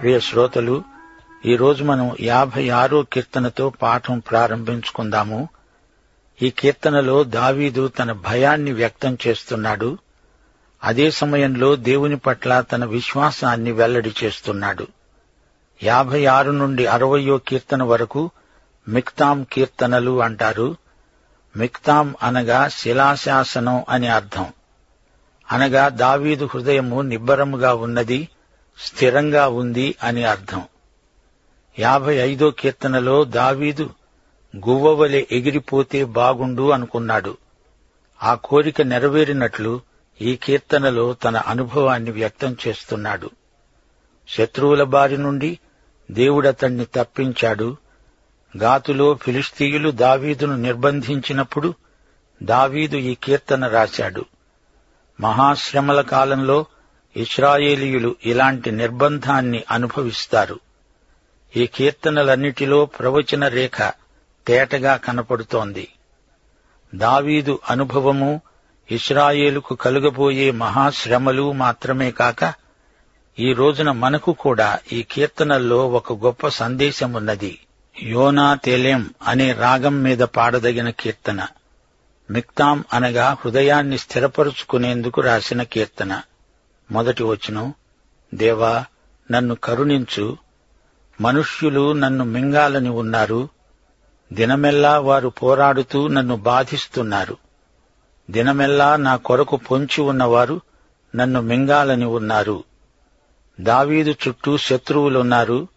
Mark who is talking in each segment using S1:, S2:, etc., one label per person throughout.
S1: ప్రియ శ్రోతలు ఈరోజు మనం యాభై ఆరో కీర్తనతో పాఠం ప్రారంభించుకుందాము. ఈ కీర్తనలో దావీదు తన భయాన్ని వ్యక్తం చేస్తున్నాడు. అదే సమయంలో దేవుని పట్ల తన విశ్వాసాన్ని వెల్లడి చేస్తున్నాడు. యాభై ఆరు నుండి అరవయో కీర్తన వరకు మిక్తాం కీర్తనలు అంటారు. మిక్తాం అనగా శిలాశాసనం అని అర్థం. అనగా దావీదు హృదయము నిబ్బరముగా ఉన్నది. స్థిరంగా ఉంది అని అర్థం. యాభై ఐదో కీర్తనలో దావీదు గువ్వవలె ఎగిరిపోతే బాగుండు అనుకున్నాడు. ఆ కోరిక నెరవేరినట్లు ఈ కీర్తనలో తన అనుభవాన్ని వ్యక్తం చేస్తున్నాడు. శత్రువుల బారి నుండి దేవుడతణ్ణి తప్పించాడు. గాతులో ఫిలిస్తీయులు దావీదును నిర్బంధించినప్పుడు దావీదు ఈ కీర్తన రాశాడు. మహాశ్రమల కాలంలో ఇస్రాయేలీయులు ఇలాంటి నిర్బంధాన్ని అనుభవిస్తారు. ఈ కీర్తనలన్నిటిలో ప్రవచన రేఖ తేటగా కనపడుతోంది. దావీదు అనుభవము ఇస్రాయేలుకు కలుగబోయే మహాశ్రమలు మాత్రమే కాక ఈ రోజున మనకు కూడా ఈ కీర్తనల్లో ఒక గొప్ప సందేశమున్నది. యోనా తెలేం అనే రాగం మీద పాడదగిన కీర్తన. మిక్తాం అనగా హృదయాన్ని స్థిరపరుచుకునేందుకు రాసిన కీర్తన. మొదటి వచనం దేవా నన్ను కరుణించు. మనుష్యులు నన్ను మింగాలని ఉన్నారు. దినమెల్లా వారు పోరాడుతూ నన్ను బాధిస్తున్నారు. దినమెల్లా నా కొరకు పొంచి ఉన్నవారు నన్ను మింగాలని ఉన్నారు. దావీదు చుట్టూ శత్రువులున్నారు.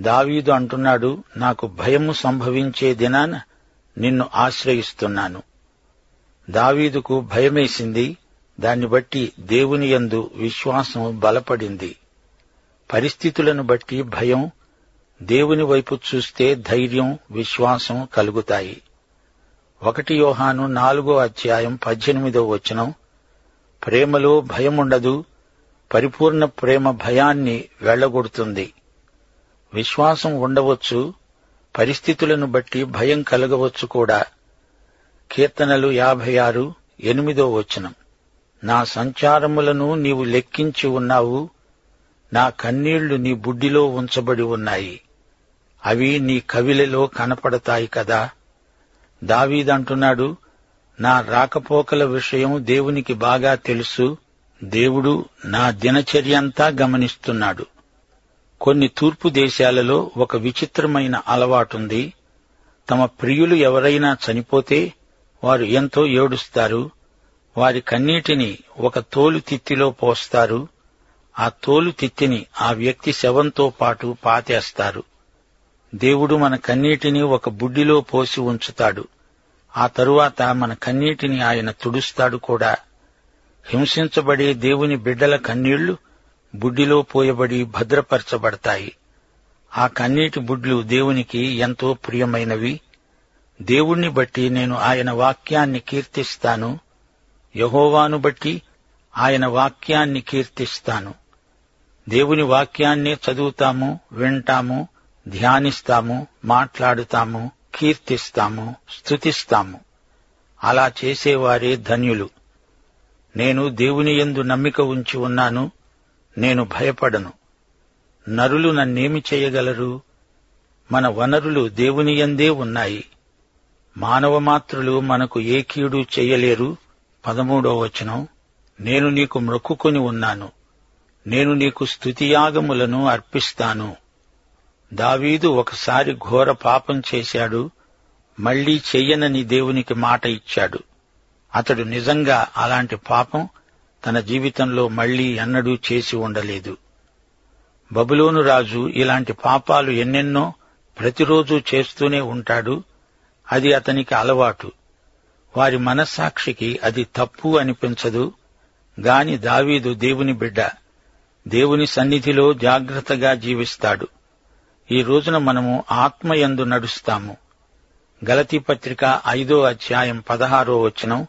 S1: దావీదు అంటున్నాడు నాకు భయము సంభవించే దినాన నిన్ను ఆశ్రయిస్తున్నాను. దావీదుకు భయమేసింది దాన్ని బట్టి దేవుని యందు విశ్వాసం బలపడింది. పరిస్థితులను బట్టి భయం దేవుని వైపు చూస్తే ధైర్యం విశ్వాసం కలుగుతాయి. ఒకటి యోహాను నాలుగో అధ్యాయం పద్దెనిమిదో వచనం ప్రేమలో భయముండదు పరిపూర్ణ ప్రేమ భయాన్ని వెళ్ళగొడుతుంది విశ్వాసం ఉండవచ్చు పరిస్థితులను బట్టి భయం కలగవచ్చు కూడా. కీర్తనలు యాభై ఆరు ఎనిమిదో వచనం. నా సంచారములను నీవు లెక్కించి ఉన్నావు. నా కన్నీళ్ళు నీ బుడ్డిలో ఉంచబడి ఉన్నాయి. అవి నీ కవిలలో కనపడతాయి కదా. దావీదంటున్నాడు నా రాకపోకల విషయం దేవునికి బాగా తెలుసు. దేవుడు నా దినచర్యంతా గమనిస్తున్నాడు. కొన్ని తూర్పు దేశాలలో ఒక విచిత్రమైన అలవాటుంది. తమ ప్రియులు ఎవరైనా చనిపోతే వారు ఎంతో ఏడుస్తారు. వారి కన్నీటిని ఒక తోలు తిత్తిలో పోస్తారు. ఆ తోలు తిత్తిని ఆ వ్యక్తి శవంతో పాటు పాతేస్తారు. దేవుడు మన కన్నీటిని ఒక బుడ్డిలో పోసి ఉంచుతాడు. ఆ తరువాత మన కన్నీటిని ఆయన తుడుస్తాడు కూడా. హింసించబడే దేవుని బిడ్డల కన్నీళ్ళు బుడ్డిలో పోయబడి భద్రపరచబడతాయి. ఆ కన్నీటి బుడ్లు దేవునికి ఎంతో ప్రియమైనవి. దేవుణ్ణి బట్టి నేను ఆయన వాక్యాన్ని కీర్తిస్తాను. యహోవాను బట్టి ఆయన వాక్యాన్ని కీర్తిస్తాను. దేవుని వాక్యాన్నే చదువుతాము వింటాము ధ్యానిస్తాము మాట్లాడుతాము కీర్తిస్తాము స్తుతిస్తాము. అలా చేసేవారే ధన్యులు. నేను దేవుని ఎందు నమ్మిక ఉంచి ఉన్నాను నేను భయపడను. నరులు నన్నేమి చేయగలరు? మన వనరులు దేవుని ఎందే ఉన్నాయి. మానవమాత్రులు మనకు ఏ కీడు చెయ్యలేరు పదమూడో వచనం నేను నీకు మొక్కుకొని ఉన్నాను. నేను నీకు స్థుతియాగములను అర్పిస్తాను. దావీదు ఒకసారి ఘోర పాపం చేశాడు. మళ్ళీ చెయ్యనని దేవునికి మాట ఇచ్చాడు. అతడు నిజంగా అలాంటి పాపం తన జీవితంలో మళ్ళీ ఎన్నడూ చేసి ఉండలేదు. బబులోను రాజు ఇలాంటి పాపాలు ఎన్నెన్నో ప్రతిరోజూ చేస్తూనే ఉంటాడు. అది అతనికి అలవాటు. వారి మనస్సాక్షికి అది తప్పు అనిపించదు. గాని దావీదు దేవుని బిడ్డ దేవుని సన్నిధిలో జాగ్రత్తగా జీవిస్తాడు. ఈ రోజున మనము ఆత్మయందు నడుస్తాము. గలతీ పత్రిక ఐదో అధ్యాయం పదహారో వచనం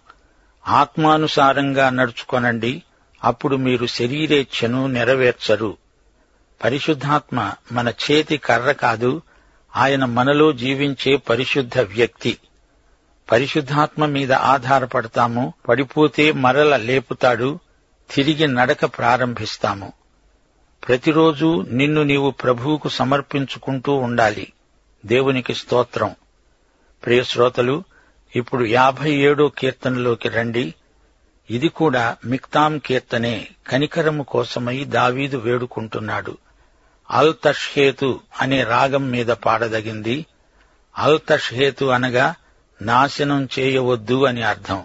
S1: ఆత్మానుసారంగా నడుచుకొనండి అప్పుడు మీరు శరీరేచ్ఛను నెరవేర్చరు. పరిశుద్ధాత్మ మన చేతి కర్ర కాదు ఆయన మనలో జీవించే పరిశుద్ధ వ్యక్తి. పరిశుద్ధాత్మ మీద ఆధారపడతాము పడిపోతే మరల లేపుతాడు తిరిగి నడక ప్రారంభిస్తాము. ప్రతిరోజు నిన్ను నీవు ప్రభువుకు సమర్పించుకుంటూ ఉండాలి. దేవునికి స్తోత్రం. ప్రియశ్రోతలు ఇప్పుడు యాభై ఏడో కీర్తనలోకి రండి. ఇది కూడా మిక్తాం కీర్తనే కనికరము కోసమై దావీదు వేడుకుంటున్నాడు. అల్ తష్హేతు అనే రాగం మీద పాడదగింది. అల్ తష్హేతు అనగా నాశనం చేయవద్దు అని అర్థం.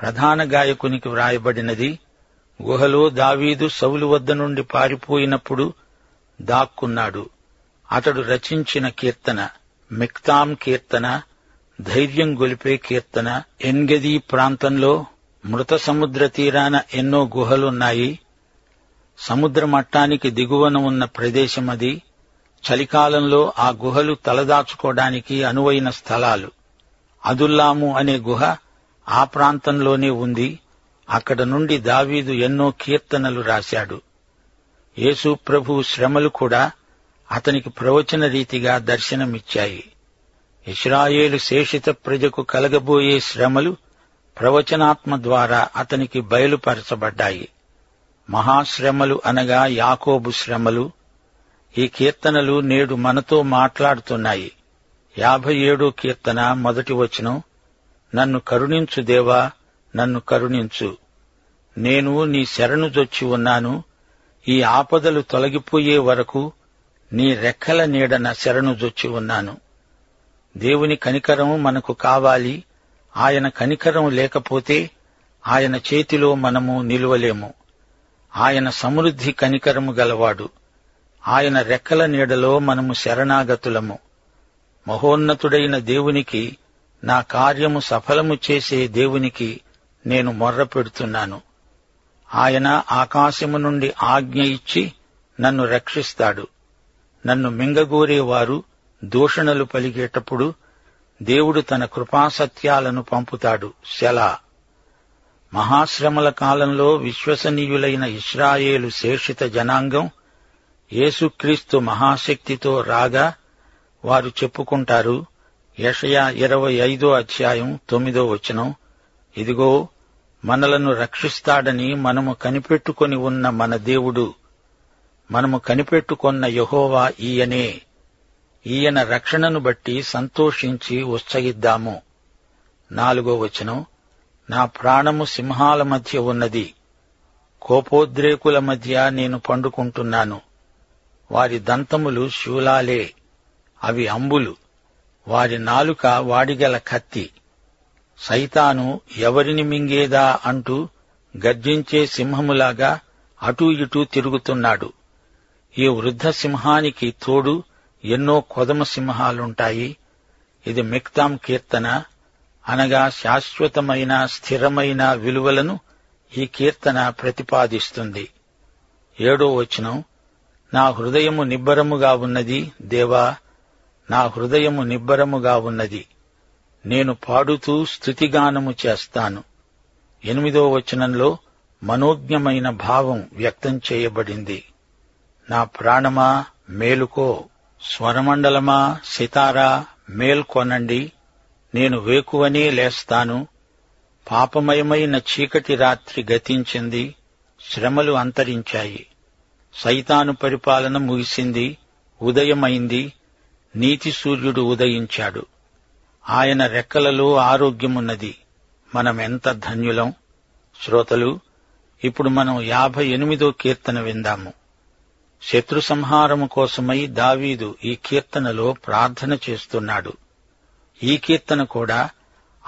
S1: ప్రధాన గాయకునికి వ్రాయబడినది గుహలో దావీదు సౌలు వద్ద నుండి పారిపోయినప్పుడు దాక్కున్నాడు. అతడు రచించిన కీర్తన మిక్తాం కీర్తన ధైర్యం గొలిపే కీర్తన ఎన్గదీ ప్రాంతంలో మృత సముద్ర తీరాన ఎన్నో గుహలున్నాయి. సముద్ర మట్టానికి దిగువన ఉన్న ప్రదేశం అది చలికాలంలో ఆ గుహలు తలదాచుకోవడానికి అనువైన స్థలాలు. అదుల్లాము అనే గుహ ఆ ప్రాంతంలోనే ఉంది. అక్కడ నుండి దావీదు ఎన్నో కీర్తనలు రాశాడు. యేసు ప్రభు శ్రమలు కూడా అతనికి ప్రవచన రీతిగా దర్శనమిచ్చాయి. ఇస్రాయేలు శేషిత ప్రజకు కలగబోయే శ్రమలు ప్రవచనాత్మ ద్వారా అతనికి బయలుపరచబడ్డాయి. మహాశ్రమలు అనగా యాకోబు శ్రమలు. ఈ కీర్తనలు నేడు మనతో మాట్లాడుతున్నాయి. యాభై ఏడో కీర్తన మొదటి వచనం నన్ను కరుణించు దేవా నన్ను కరుణించు. నేను నీ శరణుజొచ్చి ఉన్నాను ఈ ఆపదలు తొలగిపోయే వరకు నీ రెక్కల నీడన శరణుజొచ్చి ఉన్నాను. దేవుని కనికరం మనకు కావాలి ఆయన కనికరం లేకపోతే ఆయన చేతిలో మనము నిలువలేము. ఆయన సమృద్ధి కనికరము గలవాడు ఆయన రెక్కల నీడలో మనము శరణాగతులము. మహోన్నతుడైన దేవునికి నా కార్యము సఫలము చేసే దేవునికి నేను మొర్ర పెడుతున్నాను. ఆయన ఆకాశము నుండి ఆజ్ఞ ఇచ్చి నన్ను రక్షిస్తాడు. నన్ను మింగగోరేవారు దూషణలు పలిగేటప్పుడు దేవుడు తన కృపాసత్యాలను పంపుతాడు. శలా మహాశ్రమల కాలంలో విశ్వసనీయులైన ఇస్రాయేలు శేషిత జనాంగం యేసుక్రీస్తు మహాశక్తితో రాగా వారు చెప్పుకుంటారు. యషయా ఇరవై ఐదో అధ్యాయం తొమ్మిదో వచనం. ఇదిగో మనలను రక్షిస్తాడని మనము కనిపెట్టుకొని ఉన్న మన దేవుడు. మనము కనిపెట్టుకొన్న యహోవా ఈయనే. ఈయన రక్షణను బట్టి సంతోషించి ఉత్సహిద్దాము. నాలుగో వచనం. నా ప్రాణము సింహాల మధ్య ఉన్నది. కోపోద్రేకుల మధ్య నేను పండుకుంటున్నాను. వారి దంతములు శూలాలే. అవి అంబులు. వారి నాలుక వాడిగల కత్తి. సైతాను ఎవరిని మింగేదా అంటూ గర్జించే సింహములాగా అటూ ఇటూ తిరుగుతున్నాడు. ఈ వృద్ధ సింహానికి తోడు ఎన్నో కొదమ సింహాలుంటాయి. ఇది మిక్తాం కీర్తన. అనగా శాశ్వతమైన స్థిరమైన విలువలను ఈ కీర్తన ప్రతిపాదిస్తుంది. ఏడో వచనం. నా హృదయము నిబ్బరముగా ఉన్నది దేవా నా హృదయము నిబ్బరముగా ఉన్నది. నేను పాడుతూ స్థుతిగానము చేస్తాను. ఎనిమిదో వచనంలో మనోజ్ఞమైన భావం వ్యక్తం చేయబడింది. నా ప్రాణమా మేలుకో. స్వరమండలమా సితారా మేల్కొనండి. నేను వేకువనే లేస్తాను. పాపమయమైన చీకటి రాత్రి గతించింది. శ్రమలు అంతరించాయి. సైతాను పరిపాలన ముగిసింది. ఉదయమైంది. నీతి సూర్యుడు ఉదయించాడు. ఆయన రెక్కలలో ఆరోగ్యమున్నది. మనమెంత ధన్యులం? శ్రోతలు ఇప్పుడు మనం యాభై ఎనిమిదో కీర్తన విందాము. శత్రు సంహారము కోసమై దావీదు ఈ కీర్తనలో ప్రార్థన చేస్తున్నాడు. ఈ కీర్తన కూడా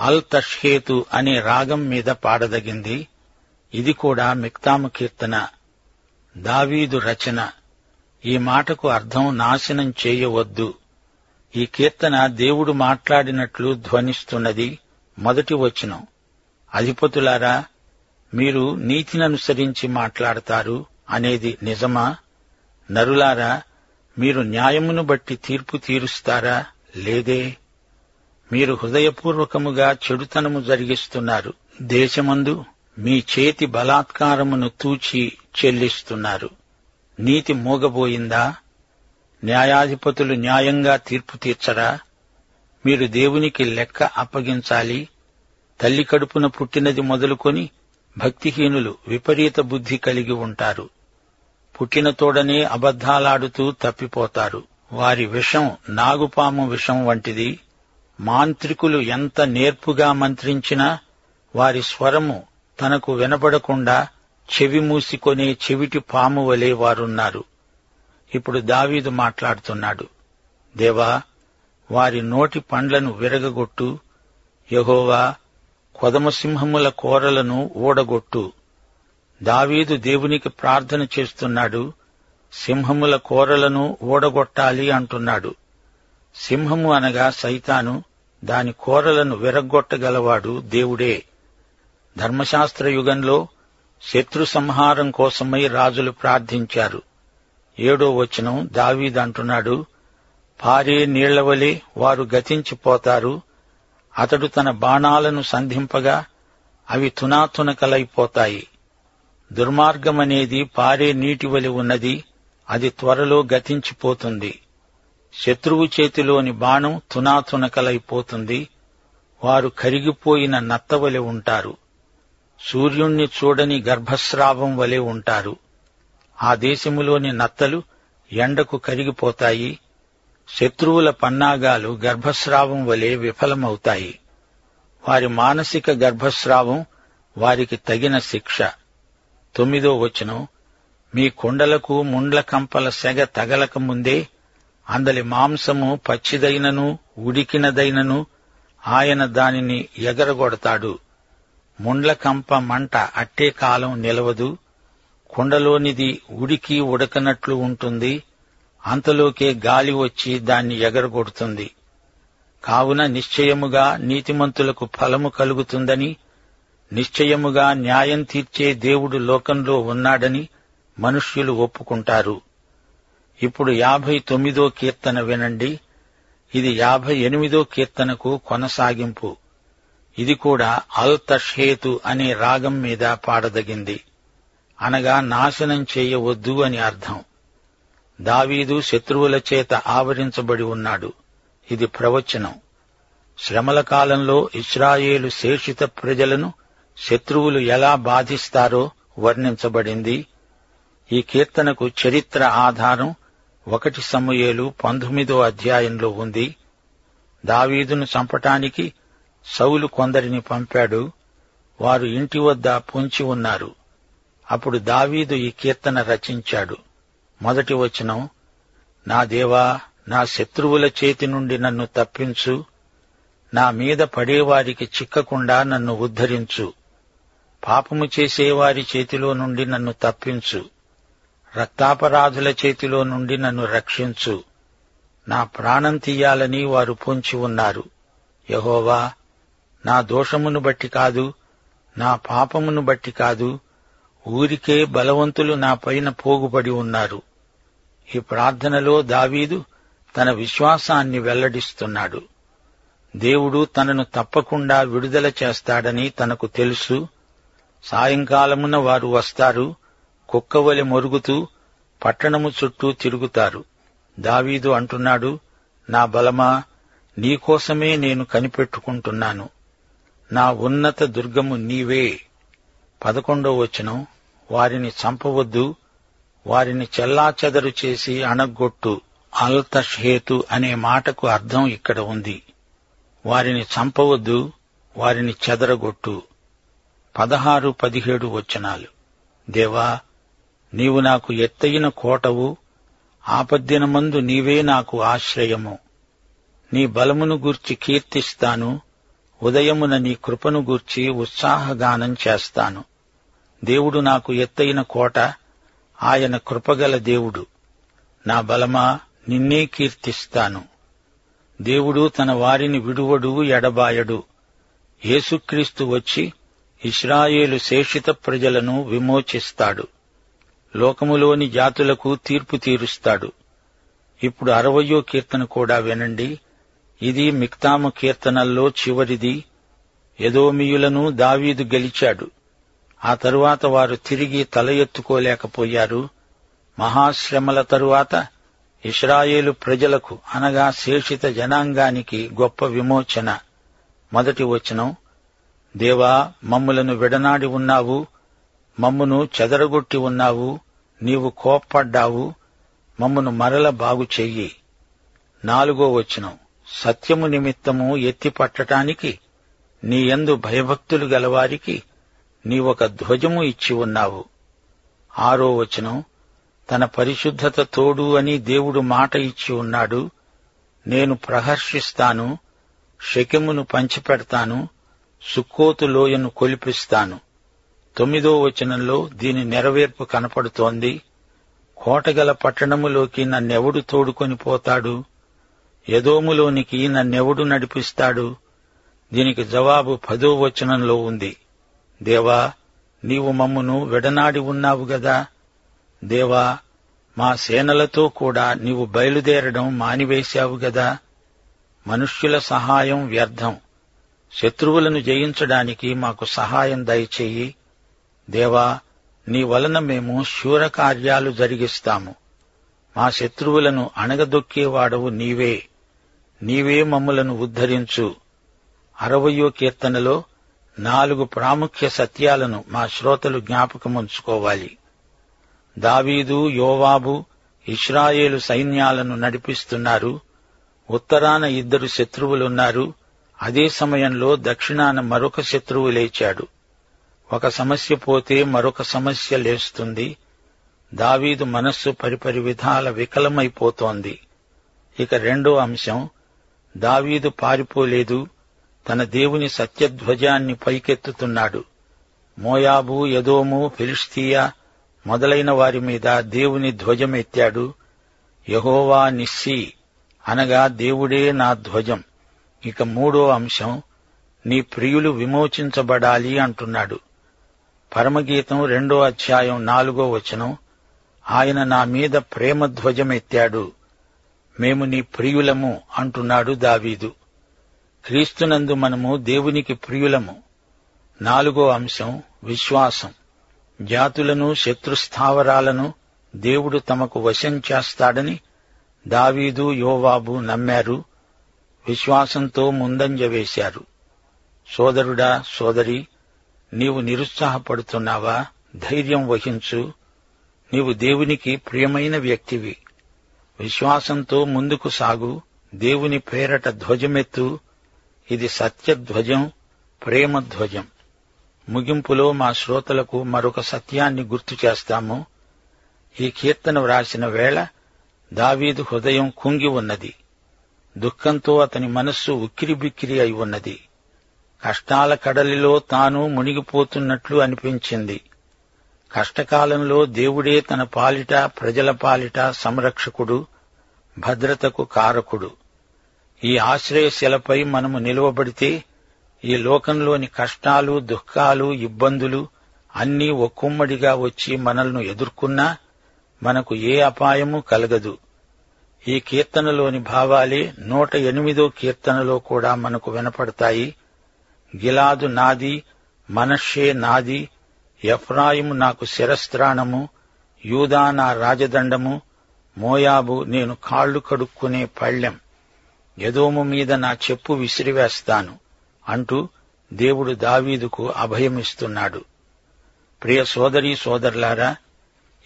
S1: అల్ తష్హేతు అనే రాగం మీద పాడదగింది. ఇది కూడా మిక్తాము కీర్తన. దావీదు రచన. ఈ మాటకు అర్థం నాశనం చేయవద్దు. ఈ కీర్తన దేవుడు మాట్లాడినట్లు ధ్వనిస్తున్నది మొదటి వచనం. అధిపతులారా మీరు నీతిని అనుసరించి మాట్లాడతారు అనేది నిజమా? నరులారా మీరు న్యాయమును బట్టి తీర్పు తీరుస్తారా లేదే? మీరు హృదయపూర్వకముగా చెడుతనము జరిగిస్తున్నారు. దేశమందు మీ చేతి బలాత్కారమును తూచి చెల్లిస్తున్నారు. నీతి మూగబోయిందా? న్యాయాధిపతులు న్యాయంగా తీర్పు తీర్చరా? మీరు దేవునికి లెక్క అప్పగించాలి. తల్లి కడుపున పుట్టినది మొదలుకొని భక్తిహీనులు విపరీత బుద్ధి కలిగి ఉంటారు. పుట్టిన తోడనే అబద్ధాలాడుతూ తప్పిపోతారు. వారి విషం నాగుపాము విషం వంటిది. మాంత్రికులు ఎంత నేర్పుగా మంత్రించినా వారి స్వరము తనకు వినబడకుండా చెవి మూసికొనే చెవిటి పాము వలె వారున్నారు. ఇప్పుడు దావీదు మాట్లాడుతున్నాడు. దేవా వారి నోటి పండ్లను విరగగొట్టు యహోవా కొదమసింహముల కోరలను ఊడగొట్టు. దావీదు దేవునికి ప్రార్థన చేస్తున్నాడు సింహముల కోరలను ఊడగొట్టాలి అంటున్నాడు. సింహము అనగా సైతాను దాని కోరలను విరగ్గొట్టగలవాడు దేవుడే. ధర్మశాస్త్ర యుగంలో శత్రు సంహారం కోసమై రాజులు ప్రార్థించారు. ఏడో వచనం దావీదంటున్నాడు పారే నీళ్ళవలే వారు గతించిపోతారు. అతడు తన బాణాలను సంధింపగా అవి తునాతునకలైపోతాయి. దుర్మార్గమనేది పారే నీటివలి ఉన్నది. అది త్వరలో గతించిపోతుంది. శత్రువు చేతిలోని బాణం తునాతునకలైపోతుంది. వారు కరిగిపోయిన నత్తవలె ఉంటారు. సూర్యుణ్ణి చూడని గర్భస్రావం వలె ఉంటారు. ఆ దేశములోని నత్తలు ఎండకు కరిగిపోతాయి శత్రువుల పన్నాగాలు గర్భస్రావం వలె విఫలమవుతాయి. వారి మానసిక గర్భస్రావం వారికి తగిన శిక్ష. తొమ్మిదో వచనం మీ కొండలకు ముండ్ల కంపల సెగ తగలక ముందే అందలి మాంసము పచ్చిదైనను ఉడికినదైనను ఆయన దానిని ఎగరగొడతాడు. ముండ్ల కంప మంట అట్టే కాలం నిలవదు. కుండలోనిది ఉడికి ఉడకనట్లు ఉంటుంది. అంతలోకే గాలి వచ్చి దాన్ని ఎగరగొడుతుంది. కావున నిశ్చయముగా నీతిమంతులకు ఫలము కలుగుతుందని నిశ్చయముగా న్యాయం తీర్చే దేవుడు లోకంలో ఉన్నాడని మనుష్యులు ఒప్పుకుంటారు. ఇప్పుడు యాభై తొమ్మిదో కీర్తన వినండి. ఇది యాభై ఎనిమిదో కీర్తనకు కొనసాగింపు. ఇది కూడా అల్ తషేతు అనే రాగం మీద పాడదగింది. అనగా నాశనం చేయవద్దు అని అర్థం. దావీదు శత్రువుల చేత ఆవరించబడి ఉన్నాడు. ఇది ప్రవచనం. శ్రమల కాలంలో ఇస్రాయేలు శేషిత ప్రజలను శత్రువులు ఎలా బాధిస్తారో వర్ణించబడింది. ఈ కీర్తనకు చరిత్ర ఆధారం ఒకటి సమూయేలు పంతొమ్మిదో అధ్యాయంలో ఉంది. దావీదును చంపటానికి సౌలు కొందరిని పంపాడు. వారు ఇంటి వద్ద పొంచి ఉన్నారు. అప్పుడు దావీదు ఈ కీర్తన రచించాడు. మొదటి వచనం నా దేవా నా శత్రువుల చేతి నుండి నన్ను తప్పించు. నా మీద పడేవారికి చిక్కకుండా నన్ను ఉద్ధరించు. పాపము చేసేవారి చేతిలో నుండి నన్ను తప్పించు. రక్తాపరాధుల చేతిలో నుండి నన్ను రక్షించు. నా ప్రాణం తీయాలని వారు పొంచి ఉన్నారు. యహోవా నా దోషమును బట్టి కాదు నా పాపమును బట్టి కాదు ఊరికే బలవంతులు నా పైన పోగుపడి ఉన్నారు. ఈ ప్రార్థనలో దావీదు తన విశ్వాసాన్ని వెల్లడిస్తున్నాడు. దేవుడు తనను తప్పకుండా విడుదల చేస్తాడని తనకు తెలుసు. సాయంకాలమున వారు వస్తారు కుక్కవలి మొరుగుతూ పట్టణము చుట్టూ తిరుగుతారు. దావీదు అంటున్నాడు నా బలమా నీకోసమే నేను కనిపెట్టుకుంటున్నాను. నా ఉన్నత దుర్గము నీవే. పదకొండో వచనం. వారిని చంపవద్దు వారిని చెల్లాచెదరు చేసి అణగొట్టు అల్తషేతు అనే మాటకు అర్థం ఇక్కడ ఉంది. వారిని చంపవద్దు వారిని చెదరగొట్టు. పదహారు పదిహేడు వచనాలు. దేవా నీవు నాకు ఎత్తయిన కోటవు ఆపద్దినమందు నీవే నాకు ఆశ్రయము. నీ బలమును గూర్చి కీర్తిస్తాను ఉదయమున నీ కృపను గూర్చి ఉత్సాహగానం చేస్తాను. దేవుడు నాకు ఎత్తైన కోట ఆయన కృపగల దేవుడు. నా బలమా నిన్నే కీర్తిస్తాను. దేవుడు తన వారిని విడువడు ఎడబాయడు. యేసుక్రీస్తు వచ్చి ఇస్రాయేలు శేషిత ప్రజలను విమోచిస్తాడు. లోకములోని జాతులకు తీర్పు తీరుస్తాడు. ఇప్పుడు అరవయో కీర్తన కూడా వినండి. ఇది మిక్తాము కీర్తనల్లో చివరిది. ఎదోమియులను దావీదు గెలిచాడు. ఆ తరువాత వారు తిరిగి తల ఎత్తుకోలేకపోయారు. మహాశ్రమల తరువాత ఇస్రాయేలు ప్రజలకు అనగా శేషిత జనాంగానికి గొప్ప విమోచన. మొదటి వచనం దేవా మమ్ములను విడనాడి ఉన్నావు మమ్మును చెదరగొట్టి ఉన్నావు నీవు కోప్పడ్డావు మమ్మను మరల బాగు చెయ్యి. నాలుగో వచనం సత్యము నిమిత్తము ఎత్తిపట్టటానికి నీ ఎందు భయభక్తులు గలవారికి నీవొక ధ్వజము ఇచ్చి ఉన్నావు. ఆరో వచనం తన పరిశుద్ధత తోడు అని దేవుడు మాట ఇచ్చి ఉన్నాడు. నేను ప్రహర్షిస్తాను శకెమును పంచిపెడతాను సుక్కోతు లోయను కొలిపిస్తాను. తొమ్మిదో వచనంలో దీని నెరవేర్పు కనపడుతోంది. కోటగల పట్టణములోకి నన్నెవడు తోడుకొని పోతాడు? యదోములోనికి నన్నెవడు నడిపిస్తాడు? దీనికి జవాబు పదో వచనంలో ఉంది. దేవా నీవు మమ్మును విడనాడి ఉన్నావు గదా. దేవా మా సేనలతో కూడా నీవు బయలుదేరడం మానివేశావు గదా. మనుష్యుల సహాయం వ్యర్థం. శత్రువులను జయించడానికి మాకు సహాయం దయచేయి. దేవా నీ వలన మేము శూరకార్యాలు జరిగిస్తాము. మా శత్రువులను అణగదొక్కేవాడవు నీవే. నీవే మమ్ములను ఉద్ధరించు. అరవయో కీర్తనలో నాలుగు ప్రాముఖ్య సత్యాలను మా శ్రోతలు జ్ఞాపకముంచుకోవాలి. దావీదు యోవాబు ఇస్రాయేలు సైన్యాలను నడిపిస్తున్నారు. ఉత్తరాన ఇద్దరు శత్రువులున్నారు. అదే సమయంలో దక్షిణాన మరొక శత్రువు లేచాడు. ఒక సమస్య పోతే మరొక సమస్య లేస్తుంది. దావీదు మనస్సు పరిపరి విధాల వికలమైపోతోంది. ఇక రెండో అంశం దావీదు పారిపోలేదు తన దేవుని సత్యధ్వజాన్ని పైకెత్తుతున్నాడు. మోయాబు యదోము ఫిలిస్తీయా మొదలైన వారి మీద దేవుని ధ్వజమెత్తాడు. యహోవా నిస్సి అనగా దేవుడే నా ధ్వజం. ఇక మూడో అంశం నీ ప్రియులు విమోచించబడాలి అంటున్నాడు. పరమగీతం రెండో అధ్యాయం నాలుగో వచనం ఆయన నా మీద ప్రేమ ధ్వజమెత్తాడు మేము నీ ప్రియులము అంటున్నాడు దావీదు. క్రీస్తునందు మనము దేవునికి ప్రియులము. నాలుగో అంశం విశ్వాసం. జాతులను శత్రుస్థావరాలను దేవుడు తమకు వశం చేస్తాడని దావీదు యోవాబు నమ్మారు. విశ్వాసంతో ముందంజ వేశారు సోదరుడా సోదరి నీవు నిరుత్సాహపడుతున్నావా? ధైర్యం వహించు. నీవు దేవునికి ప్రియమైన వ్యక్తివి. విశ్వాసంతో ముందుకు సాగు. దేవుని పేరట ధ్వజమెత్తు. ఇది సత్యధ్వజం ప్రేమ ధ్వజం ముగింపులో మా శ్రోతలకు మరొక సత్యాన్ని గుర్తు చేస్తాము. ఈ కీర్తన వ్రాసిన వేళ దావీదు హృదయం కుంగి ఉన్నది. దుఃఖంతో అతని మనస్సు ఉక్కిరిబిక్కిరి అయి ఉన్నది. కష్టాల కడలిలో తాను మునిగిపోతున్నట్లు అనిపించింది. కష్టకాలంలో దేవుడే తన పాలిట ప్రజల పాలిట సంరక్షకుడు భద్రతకు కారకుడు. ఈ ఆశ్రయశిలపై మనము నిలువబడితే ఈ లోకంలోని కష్టాలు దుఃఖాలు ఇబ్బందులు అన్నీ ఒక్కుమ్మడిగా వచ్చి మనల్ని ఎదుర్కొన్నా మనకు ఏ అపాయము కలగదు. ఈ కీర్తనలోని భావాలే నూట ఎనిమిదో కీర్తనలో కూడా మనకు వినపడతాయి. గిలాదు నాది మనషే నాది ఎఫ్రాయిము నాకు శిరస్త్రాణము యూదా నా రాజదండము మోయాబు నేను కాళ్ళు కడుక్కునే పళ్ళెం. యదోము మీద నా చెప్పు విసిరివేస్తాను అంటూ దేవుడు దావీదుకు అభయమిస్తున్నాడు. ప్రియ సోదరీ సోదరులారా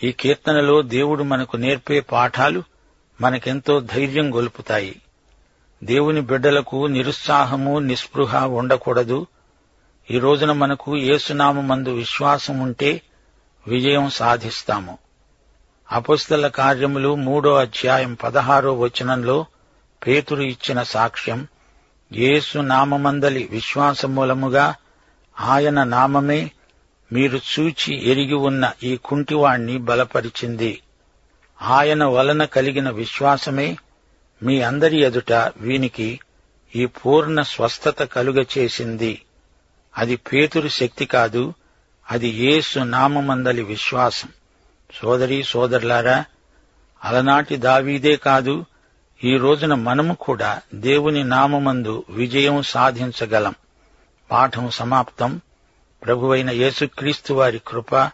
S1: ఈ కీర్తనలో దేవుడు మనకు నేర్పే పాఠాలు మనకెంతో ధైర్యం గొలుపుతాయి. దేవుని బిడ్డలకు నిరుత్సాహము నిస్పృహ ఉండకూడదు. ఈ రోజున మనకు యేసునామందు విశ్వాసం ఉంటే విజయం సాధిస్తాము. అపుస్తల కార్యములు మూడో అధ్యాయం పదహారో వచనంలో పేతురు ఇచ్చిన సాక్ష్యం యేసు నామమందలి విశ్వాసమూలముగా ఆయన నామమే మీరు చూచి ఎరిగి ఉన్న ఈ కుంటివాణ్ణి బలపరిచింది. ఆయన వలన కలిగిన విశ్వాసమే మీ అందరి ఎదుట వీనికి ఈ పూర్ణ స్వస్థత కలుగచేసింది. అది పేతురు శక్తి కాదు అది యేసు నామమందలి విశ్వాసం. సోదరి సోదరులారా అలనాటి దావీదే కాదు ఈ రోజున మనము కూడా దేవుని నామమందు విజయం సాధించగలం. పాఠం సమాప్తం. ప్రభువైన యేసుక్రీస్తు వారి కృప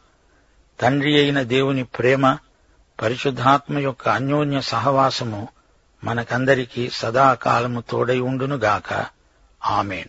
S1: తండ్రి అయిన దేవుని ప్రేమ పరిశుద్ధాత్మ యొక్క అన్యోన్య సహవాసము మనకందరికీ సదాకాలము తోడై ఉండునుగాక. ఆమెన్.